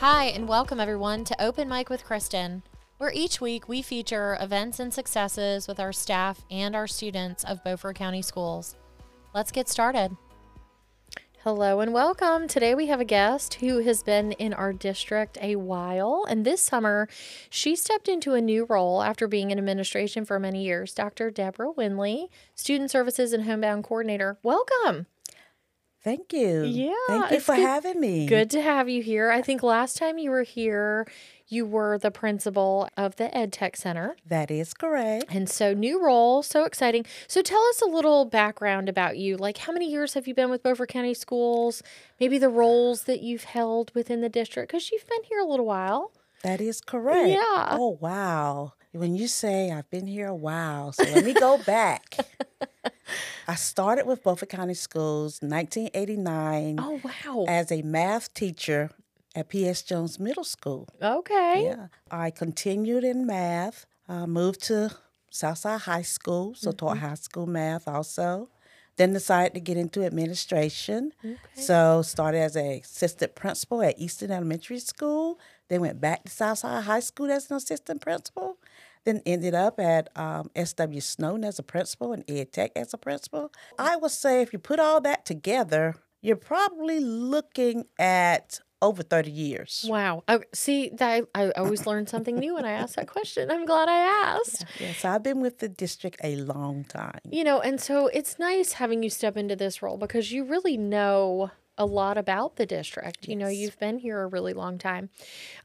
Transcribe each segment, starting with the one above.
Hi, and welcome everyone to Open Mic with Kristen, where each week we feature events and successes with our staff and our students of Beaufort County Schools. Let's get started. Hello and welcome. Today we have a guest who has been in our district a while, and this summer she stepped into a new role after being in administration for many years. Dr. Deborah Windley, Student Services and Homebound Coordinator. Welcome. Thank you. Yeah, Thank you for good- having me. Good to have you here. I think last time you were here, you were the principal of the Ed Tech Center. That is correct. And so, new role, so exciting. So, tell us a little background about you. Like, how many years have you been with Beaufort County Schools? Maybe the roles that you've held within the district, because you've been here a little while. That is correct. Yeah. Oh, wow. When you say I've been here a while, so let me go back. I started with Beaufort County Schools 1989 Oh, wow. as a math teacher at P.S. Jones Middle School. Okay. Yeah. I continued in math, uh, moved to Southside High School, so taught Mm-hmm. high school math also. Then decided to get into administration. Okay. So started as a assistant principal at Eastern Elementary School. Then went back to Southside High School as an assistant principal. Then ended up at um, S.W. Snowden as a principal and Ed Tech as a principal. I would say if you put all that together, you're probably looking at over 30 years. Wow. Oh, see, that I always learn something new when I ask that question. I'm glad I asked. Yes, I've been with the district a long time. You know, and so it's nice having you step into this role because you really know a lot about the district. You know, you've been here a really long time.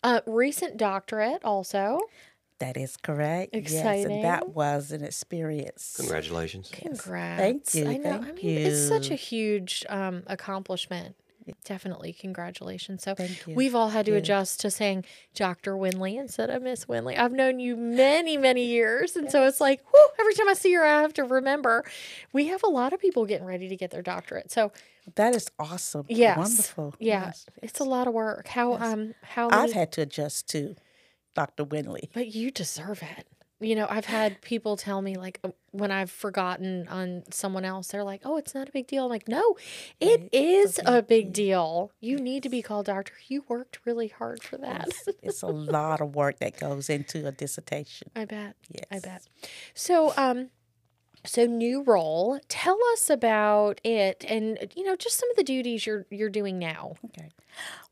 Uh, recent doctorate also. That is correct. Yes, and that was an experience. Congratulations. Congrats. Thank you, I know. I thank mean, it's such a huge um, accomplishment. Definitely, congratulations. So Thank you. we've all had to you. adjust to saying Dr. Windley instead of Miss Windley. I've known you many, many years, and so it's like, whew, every time I see her, I have to remember. We have a lot of people getting ready to get their doctorate. So That is awesome. yes, Wonderful. yeah, Yes, it's a lot of work. How um how many? I've had to adjust to Dr. Windley. But you deserve it. You know, I've had people tell me like uh, when I've forgotten on someone else, they're like, "Oh, it's not a big deal." I'm like, "No, it Right, is it's a big big deal. You need to be called doctor. You worked really hard for that." It's, it's a lot of work that goes into a dissertation. I bet. Yes. I bet. So, um, so new role. Tell us about it, and you know, just some of the duties you're you're doing now. Okay.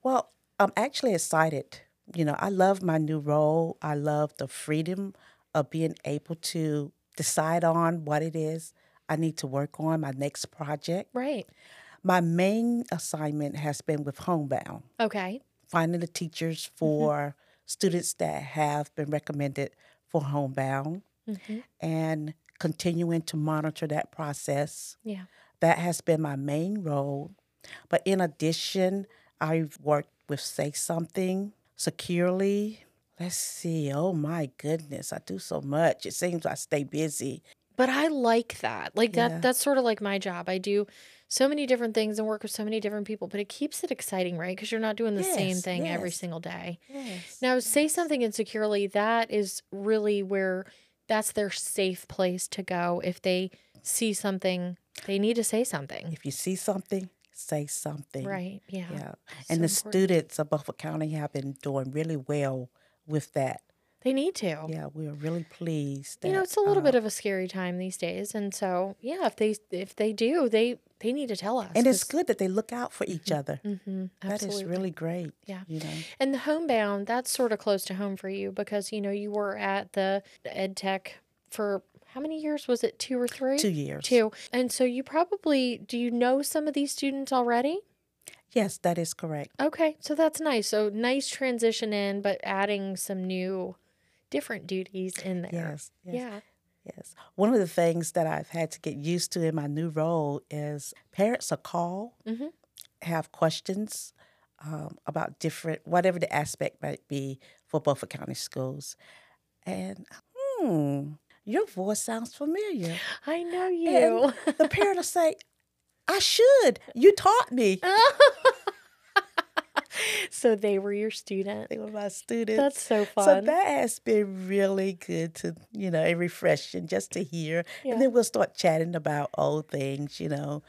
Well, I'm actually excited. You know, I love my new role. I love the freedom of being able to decide on what it is I need to work on, my next project. Right. My main assignment has been with Homebound, Okay. finding the teachers for students that have been recommended for Homebound hmm and continuing to monitor that process. Yeah. That has been my main role. But in addition, I've worked with Say Something securely. Let's see. Oh my goodness. I do so much. It seems I stay busy. But I like that. Like Yeah. that that's sort of like my job. I do so many different things and work with so many different people, but it keeps it exciting, right? Because you're not doing the same Yes, thing every single day. Yes. Now, say something insecurely, that is really where that's their safe place to go. If they see something, they need to say something. If you see something, say something. Right. Yeah. Yeah. So And the important. students of Beaufort County have been doing really well with that. They need to. Yeah, we're really pleased. You know, it's a little uh, bit of a scary time these days. And so, yeah, if they if they do, they they need to tell us. and it's good that they look out for each other. hmm That is really great. Yeah. You know. And the homebound, that's sort of close to home for you because, you know, you were at the ed tech for how many years? Was it two or three? Two years. Two. And so you probably, do you know some of these students already? Yes, that is correct. Okay. So that's nice. So nice transition in, but adding some new, different duties in there. Yes. yes. Yeah. Yes. One of the things that I've had to get used to in my new role is parents are call, Mhm. have questions um, about different, whatever the aspect might be for Beaufort County schools. And, hmm, your voice sounds familiar. I know you. And the parent will say, I should. You taught me. so they were your student. They were my students. That's so fun. So that has been really good to, you know, and refreshing just to hear. Yeah. And then we'll start chatting about old things, you know.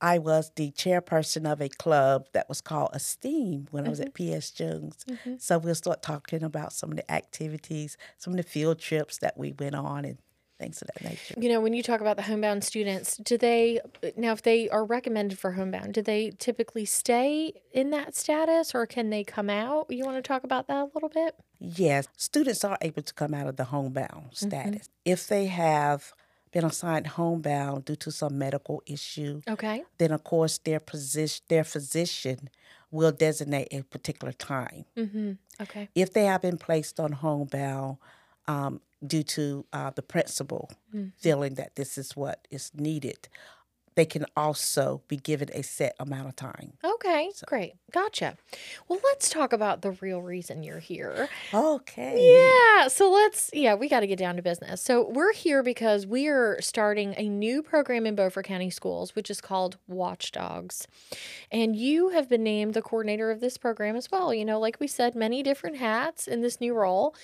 I was the chairperson of a club that was called Esteem when I was at mm-hmm. PS Jones. Mm-hmm. So we'll start talking about some of the activities, some of the field trips that we went on, and things of that nature. You know, when you talk about the homebound students, do they now if they are recommended for homebound, do they typically stay in that status or can they come out? You want to talk about that a little bit? Yes, students are able to come out of the homebound mm-hmm. status if they have been assigned homebound due to some medical issue. Okay. Then, of course, their position, their physician will designate a particular time. Mm-hmm. Okay. If they have been placed on homebound um, due to uh, the principal feeling that this is what is needed, they can also be given a set amount of time. Okay. Great. Gotcha. Well, let's talk about the real reason you're here. Okay. Yeah. So let's, yeah, we got to get down to business. So we're here because we are starting a new program in Beaufort County Schools, which is called Watchdogs. And you have been named the coordinator of this program as well. You know, like we said, many different hats in this new role.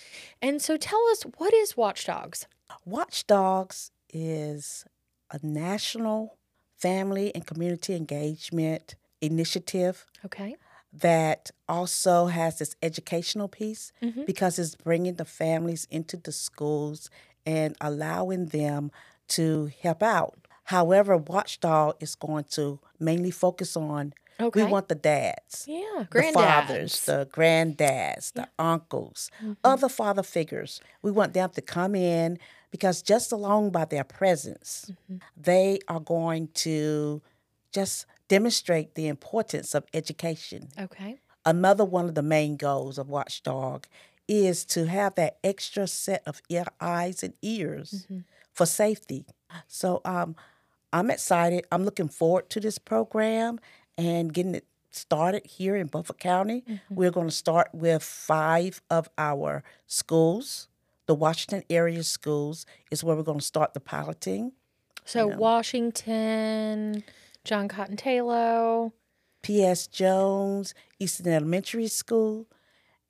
And so tell us, what is Watchdogs? Watchdogs is a national family and community engagement initiative Okay. that also has this educational piece Mm-hmm. because it's bringing the families into the schools and allowing them to help out. However, Watchdog is going to mainly focus on Okay. we want the dads, Yeah. the fathers, the granddads, the uncles, other father figures. We want them to come in because just alone by their presence, mm-hmm. they are going to just demonstrate the importance of education. Okay. Another one of the main goals of Watchdog is to have that extra set of ear, eyes and ears mm-hmm. for safety. So um, I'm excited. I'm looking forward to this program and getting it started here in Beaufort County. Mm-hmm. We're going to start with five of our schools. The Washington area schools is where we're going to start the piloting. So Washington, John Cotton Tayloe. P.S. Jones, Eastern Elementary School,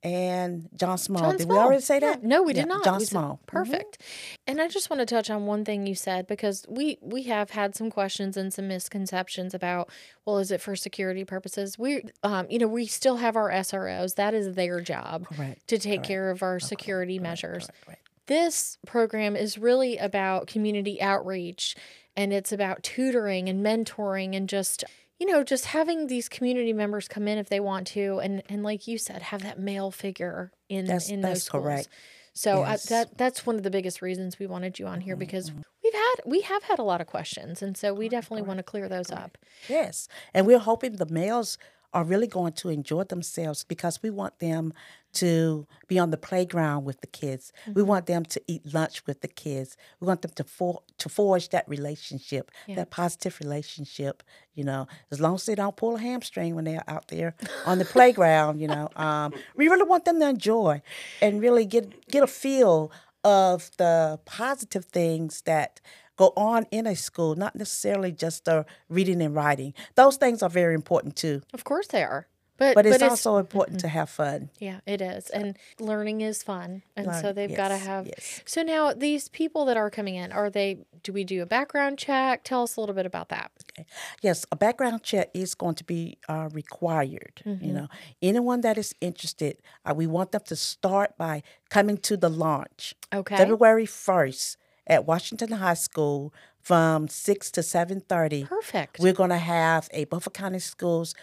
and John Small. John did Small. we already say Yeah. that? No, we did Yeah, not. John Small. Perfect. And I just want to touch on one thing you said because we we have had some questions and some misconceptions about well, is it for security purposes? We um you know, we still have our SROs. That is their job Correct. to take care of our security measures. Correct, correct. This program is really about community outreach and it's about tutoring and mentoring and just you know just having these community members come in if they want to and and like you said have that male figure in That's- in that's those schools. correct. So uh, Yes. I, that that's one of the biggest reasons we wanted you on here mm-hmm, because mm-hmm. we've had we have had a lot of questions and so we definitely want to clear those up. Yes. And we're hoping the males are really going to enjoy themselves because we want them to be on the playground with the kids. We Mm-hmm. want them to eat lunch with the kids. We want them to for, to forge that relationship, that positive relationship, you know, as long as they don't pull a hamstring when they're out there on the playground, you know. Um, we really want them to enjoy and really get get a feel of the positive things that go on in a school, not necessarily just the reading and writing. Those things are very important too, Of course they are. But but it's it's also important to have fun. Yeah, it is. And learning is fun. And so they've got to have. yes. So now these people that are coming in, are they, do we do a background check? Tell us a little bit about that. Okay. Yes, a background check is going to be uh, required. You know, anyone that is interested, uh, we want them to start by coming to the launch Okay. February first at Washington High School from six to seven thirty. Perfect. We're going to have a Beaufort County Schools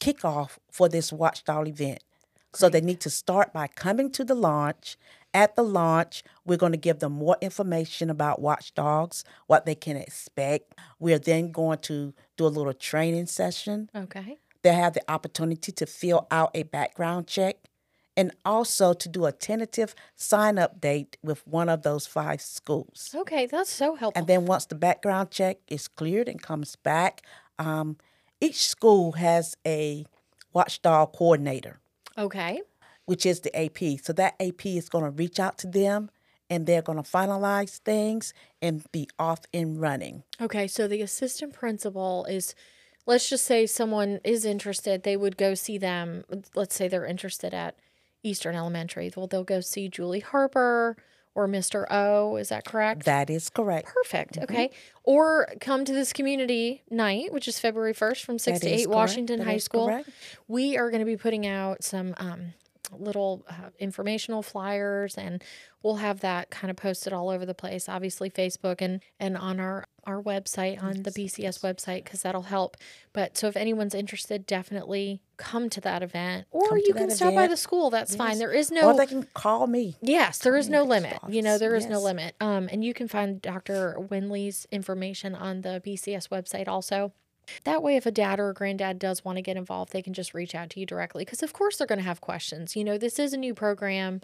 kickoff for this Watchdog event. So they need to start by coming to the launch. At the launch, we're going to give them more information about watchdogs, what they can expect. We're then going to do a little training session. Okay. They have the opportunity to fill out a background check and also to do a tentative sign up date with one of those five schools. Okay. That's so helpful. And then once the background check is cleared and comes back, um, each school has a watchdog coordinator, okay. which is the AP. So that AP is going to reach out to them and they're going to finalize things and be off and running. Okay. So the assistant principal is, let's just say someone is interested, they would go see them. Let's say they're interested at Eastern Elementary. Well, they'll go see Julie Harper or Mr. O. Is that correct? That is correct. Perfect. Okay. Or come to this community night, which is February 1st from 6 That to 8, correct. Washington That High School. correct. We are going to be putting out some um, little uh, informational flyers and we'll have that kind of posted all over the place obviously facebook and and on our our website on the bcs website because that'll help but so if anyone's interested definitely come to that event or Come you can stop by the school that's fine Yes. there is Or no they can call me. Yes, there is no limit. You know, there is no limit. Um, and you can find Dr. Windley's information on the BCS website also. That way, if a dad or a granddad does want to get involved, they can just reach out to you directly because, of course, they're going to have questions. You know, this is a new program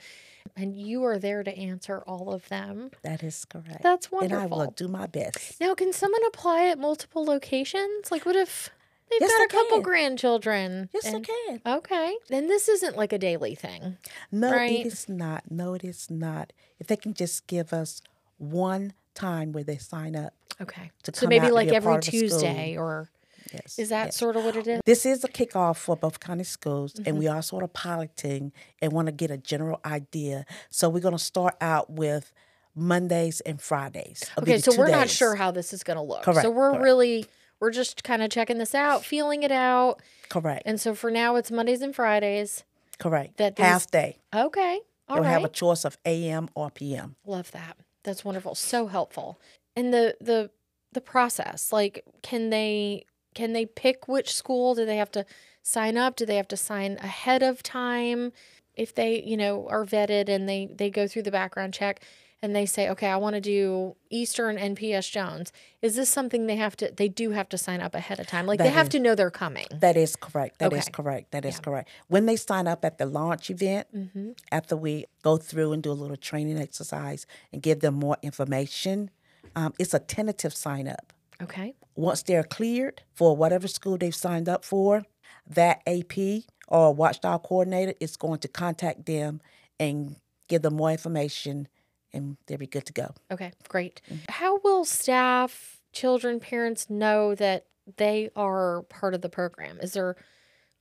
and you are there to answer all of them. That is correct. That's wonderful. and I will do my best. Now, can someone apply at multiple locations? Like, what if they've Yes, got I a couple can. grandchildren? Yes, and- I can. Okay. Then this isn't like a daily thing. No, Right. it is not. No, it is not. If they can just give us one time where they sign up. Okay. So maybe like every part of the school. Tuesday or Yes. is that yes. sort of what it is? This is a kickoff for Beaufort county schools, and Mm-hmm. we are sort of piloting and want to get a general idea. So we're going to start out with Mondays and Fridays. It'll Okay, so we're not sure how this is going to look. Correct. so we're correct. really we're just kind of checking this out, feeling it out. Correct. And so for now it's Mondays and Fridays. Correct. that these- Half day. Okay. all You'll right. have a choice of AM or PM. Love that. That's wonderful. So helpful. And the the the process, like can they can they pick which school? Do they have to sign up? Do they have to sign ahead of time? If they, you know, are vetted and they they go through the background check and they say, "Okay, I want to do Eastern NPS Jones." Is this something they have to they do have to sign up ahead of time? Like they have is- to know they're coming. That is correct. That is Okay. correct. That is correct. When they sign up at the launch event, Mm-hmm. after we go through and do a little training exercise and give them more information, um, it's a tentative sign up. Okay. Once they're cleared for whatever school they've signed up for, that AP or watchdog coordinator is going to contact them and give them more information, and they'll be good to go. Okay, great. Mm-hmm. How will staff, children, parents know that they are part of the program? Is there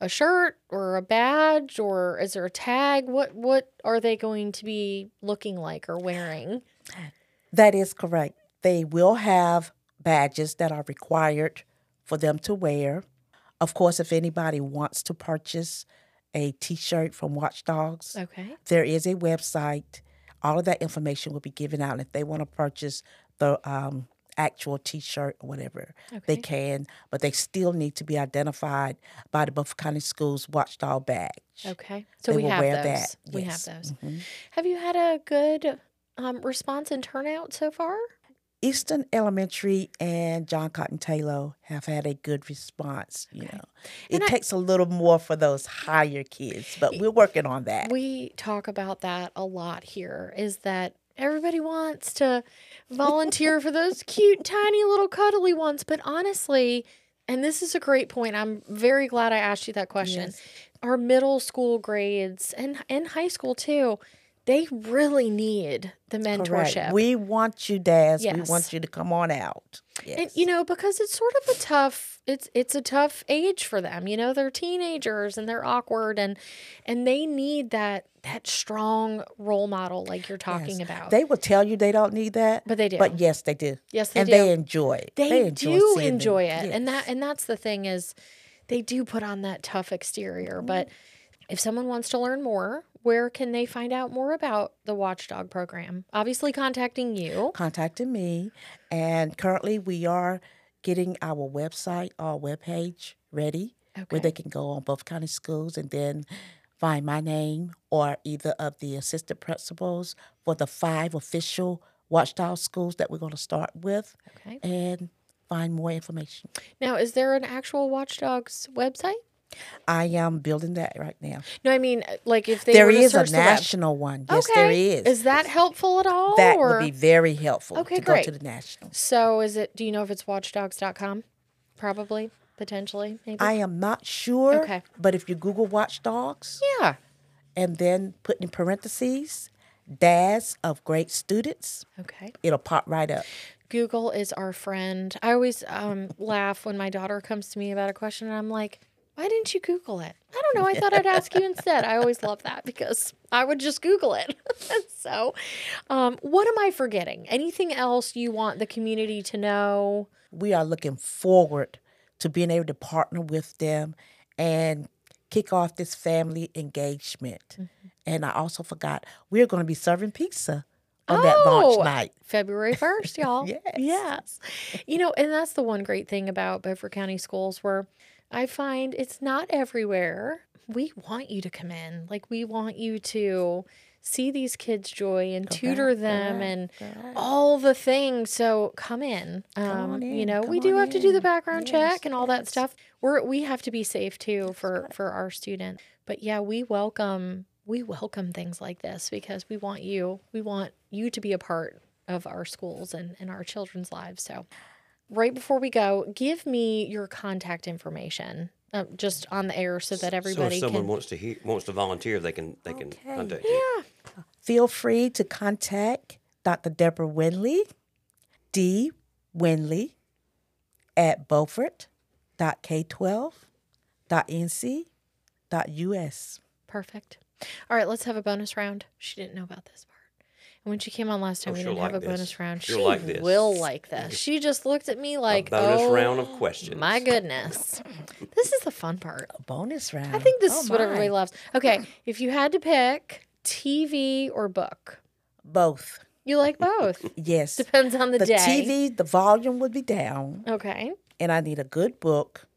a shirt or a badge or is there a tag? What what are they going to be looking like or wearing? That is correct. They will have badges that are required for them to wear. Of course, if anybody wants to purchase a t shirt from Watchdogs, Okay. there is a website. All of that information will be given out. And if they want to purchase the um, actual t shirt or whatever, okay. they can, but they still need to be identified by the Beaufort County Schools Watchdog badge. Okay. So They we will have wear those. that, We have those. Mhm. Have you had a good um, response and turnout so far? Eastern Elementary and John Cotton Tayloe have had a good response. You know, it I- takes a little more for those higher kids, but we're working on that. We talk about that a lot here is that everybody wants to volunteer for those cute, tiny little cuddly ones. But honestly, and this is a great point, I'm very glad I asked you that question. Yes. Our middle school grades and, and high school too, they really need the mentorship. Correct. We want you, dads. We want you to come on out. Yes. And you know, because it's sort of a tough it's it's a tough age for them. You know, they're teenagers and they're awkward and and they need that that strong role model like you're talking Yes. about. They will tell you they don't need that, but they do. but yes, they do. yes, they and do. they enjoy it. they, enjoy do enjoy it. And that and that's the thing is they do put on that tough exterior, but mm-hmm. if someone wants to learn more, where can they find out more about the Watchdog program? Obviously contacting you. contacting me, and currently we are getting our website our webpage ready Okay. where they can go on Beaufort county schools and then find my name or either of the assistant principals for the five official watchdog schools that we're going to start with Okay. and find more information. Now, is there an actual Watchdogs website? I am building that right now. No, I mean, uh, like if they There is a the web- national one. Yes, there is. Is that helpful at all? that or? would be very helpful Okay, to go to the national. so is it? Do you know if it's watchdogs.com? Probably, potentially, maybe. I am not sure, Okay. but if you Google watchdogs, yeah. and then put in parentheses dads of great students Okay. it'll pop right up Google is our friend. I always um, laugh when my daughter comes to me about a question, and I'm like, Why didn't you Google it? I don't know. I thought I'd ask you instead. I always love that because I would just Google it. so, um, what am I forgetting? Anything else you want the community to know? We are looking forward to being able to partner with them and kick off this family engagement. Mm-hmm. And I also forgot we're going to be serving pizza on oh, that launch oh, night. February 1st, y'all. yes. Yes. You know, and that's the one great thing about Beaufort County schools where I find it's not everywhere. We want you to come in. Like, we want you to see these kids joy and tutor them and all the things. So come in. Um, in, you know, we do have in. to do the background yes, check and all yes. that stuff. We're we have to be safe too for for our students But yeah, we welcome we welcome things like this because we want you we want you to be a part of our schools and, and our children's lives. So right before we go, give me your contact information. Uh, just on the air so that everybody so if someone can... wants to he- wants to volunteer they can they can okay. contact you. Yeah. Feel free to contact dr deborah windley d windley at beaufort.k12.nc.us perfect. All right let's have a bonus round. She didn't know about this when she came on last oh, time, oh, we didn't like have a this. bonus round. She'll she like this. will like this. She just looked at me like, a bonus oh, round of questions. My goodness, this is the fun part. A bonus round. I think this oh, is what my. everybody loves. Okay, if you had to pick TV or book, both. You like both? yes. Depends on the, the day. TV, the volume would be down. Okay. And I need a good book,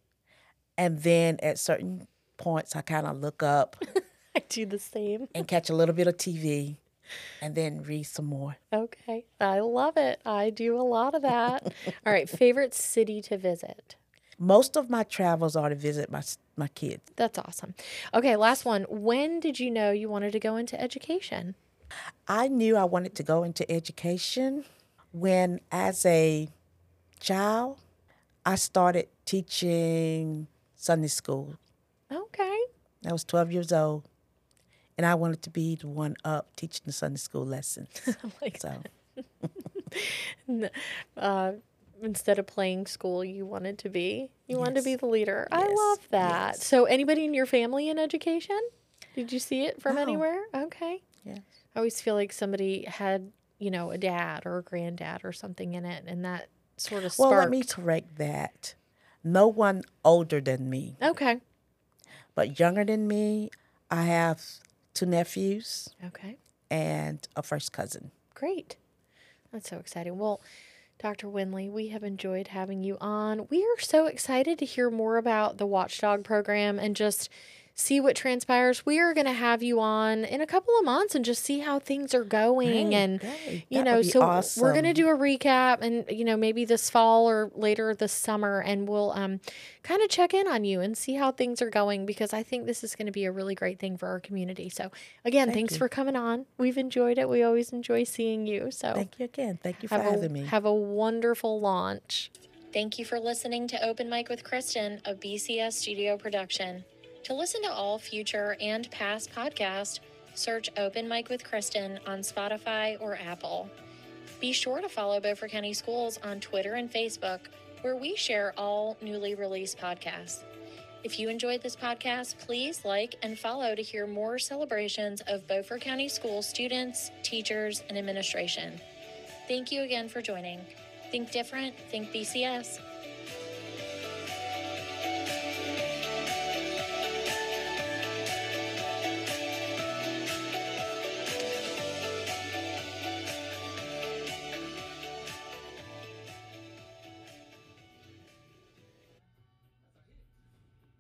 and then at certain points, I kind of look up. I do the same. And catch a little bit of TV and then read some more. Okay. I love it. I do a lot of that. All right. Favorite city to visit? Most of my travels are to visit my my kids. That's awesome. Okay, last one. When did you know you wanted to go into education? I knew I wanted to go into education when as a child I started teaching Sunday school. Okay. I was 12 years old and I wanted to be the one up teaching the Sunday school lessons. like so. uh, instead of playing school, you wanted to be you yes. wanted to be the leader. Yes. I love that. Yes. So, anybody in your family in education? Did you see it from no. anywhere? Okay. Yes. I always feel like somebody had you know a dad or a granddad or something in it, and that sort of. Sparked. Well, let me correct that. No one older than me. Okay. But younger than me, I have two nephews. Okay. And a first cousin. Great. That's so exciting. Well, Dr. Windley, we have enjoyed having you on. We are so excited to hear more about the Watchdog program and just see what transpires. We are going to have you on in a couple of months and just see how things are going. Great, and, great. you know, so awesome. we're going to do a recap and, you know, maybe this fall or later this summer, and we'll um, kind of check in on you and see how things are going because I think this is going to be a really great thing for our community. So, again, Thank thanks you. for coming on. We've enjoyed it. We always enjoy seeing you. So, Thank you again. Thank you for having a, me. Have a wonderful launch. Thank you for listening to Open Mic with Kristen of BCS Studio Production. To listen to all future and past podcasts, search Open Mic with Kristen on Spotify or Apple. Be sure to follow Beaufort County Schools on Twitter and Facebook, where we share all newly released podcasts. If you enjoyed this podcast, please like and follow to hear more celebrations of Beaufort County School students, teachers, and administration. Thank you again for joining. Think different, think BCS.